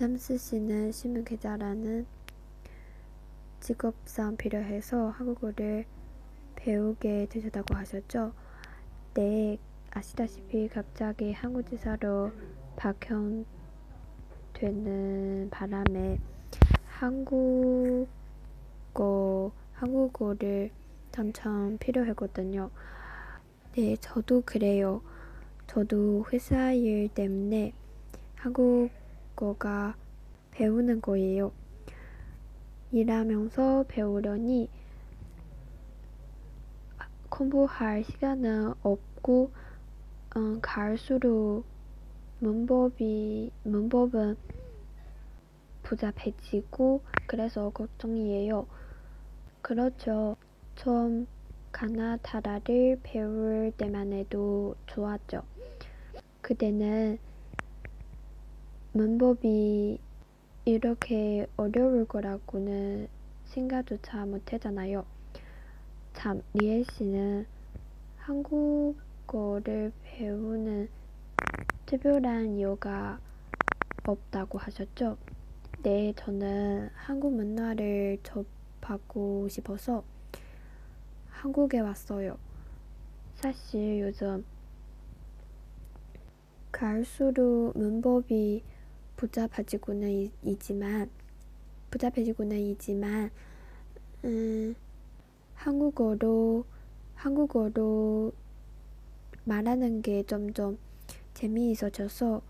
잠스 씨는 신문 기자라는 직업상 필요해서 한국어를 배우게 되셨다고 하셨죠? 네, 아시다시피 갑자기 한국지사로 박형되는 바람에 한국어, 한국어를 엄청 필요했거든요. 네, 저도 그래요. 저도 회사 일 때문에 한국 어가 배우는 거예요. 일하면서 배우려니 공부할 시간은 없고 음, 갈수록 문법이 문법은 복잡해지고 그래서 걱정이에요. 그렇죠. 처음 가나다라를 배울 때만 해도 좋았죠. 그때는 문법이 이렇게 어려울 거라고는 생각조차 못했잖아요. 참, 리에 씨는 한국어를 배우는 특별한 이유가 없다고 하셨죠? 네, 저는 한국 문화를 접하고 싶어서 한국에 왔어요. 사실 요즘 갈수록 문법이 복잡해지고는 이- 있지만 복잡해지고는 있지만 음, 한국어로 한국어로 말하는 게 점점 재미있어져서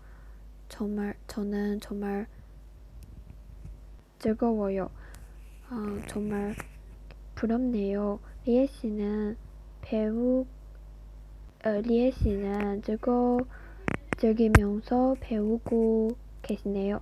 정말 저는 정말 즐거워요. 어, 정말 부럽네요. 리에 씨는 배우 어, 리에 씨는 즐거 즐기면서 배우고 계시네요.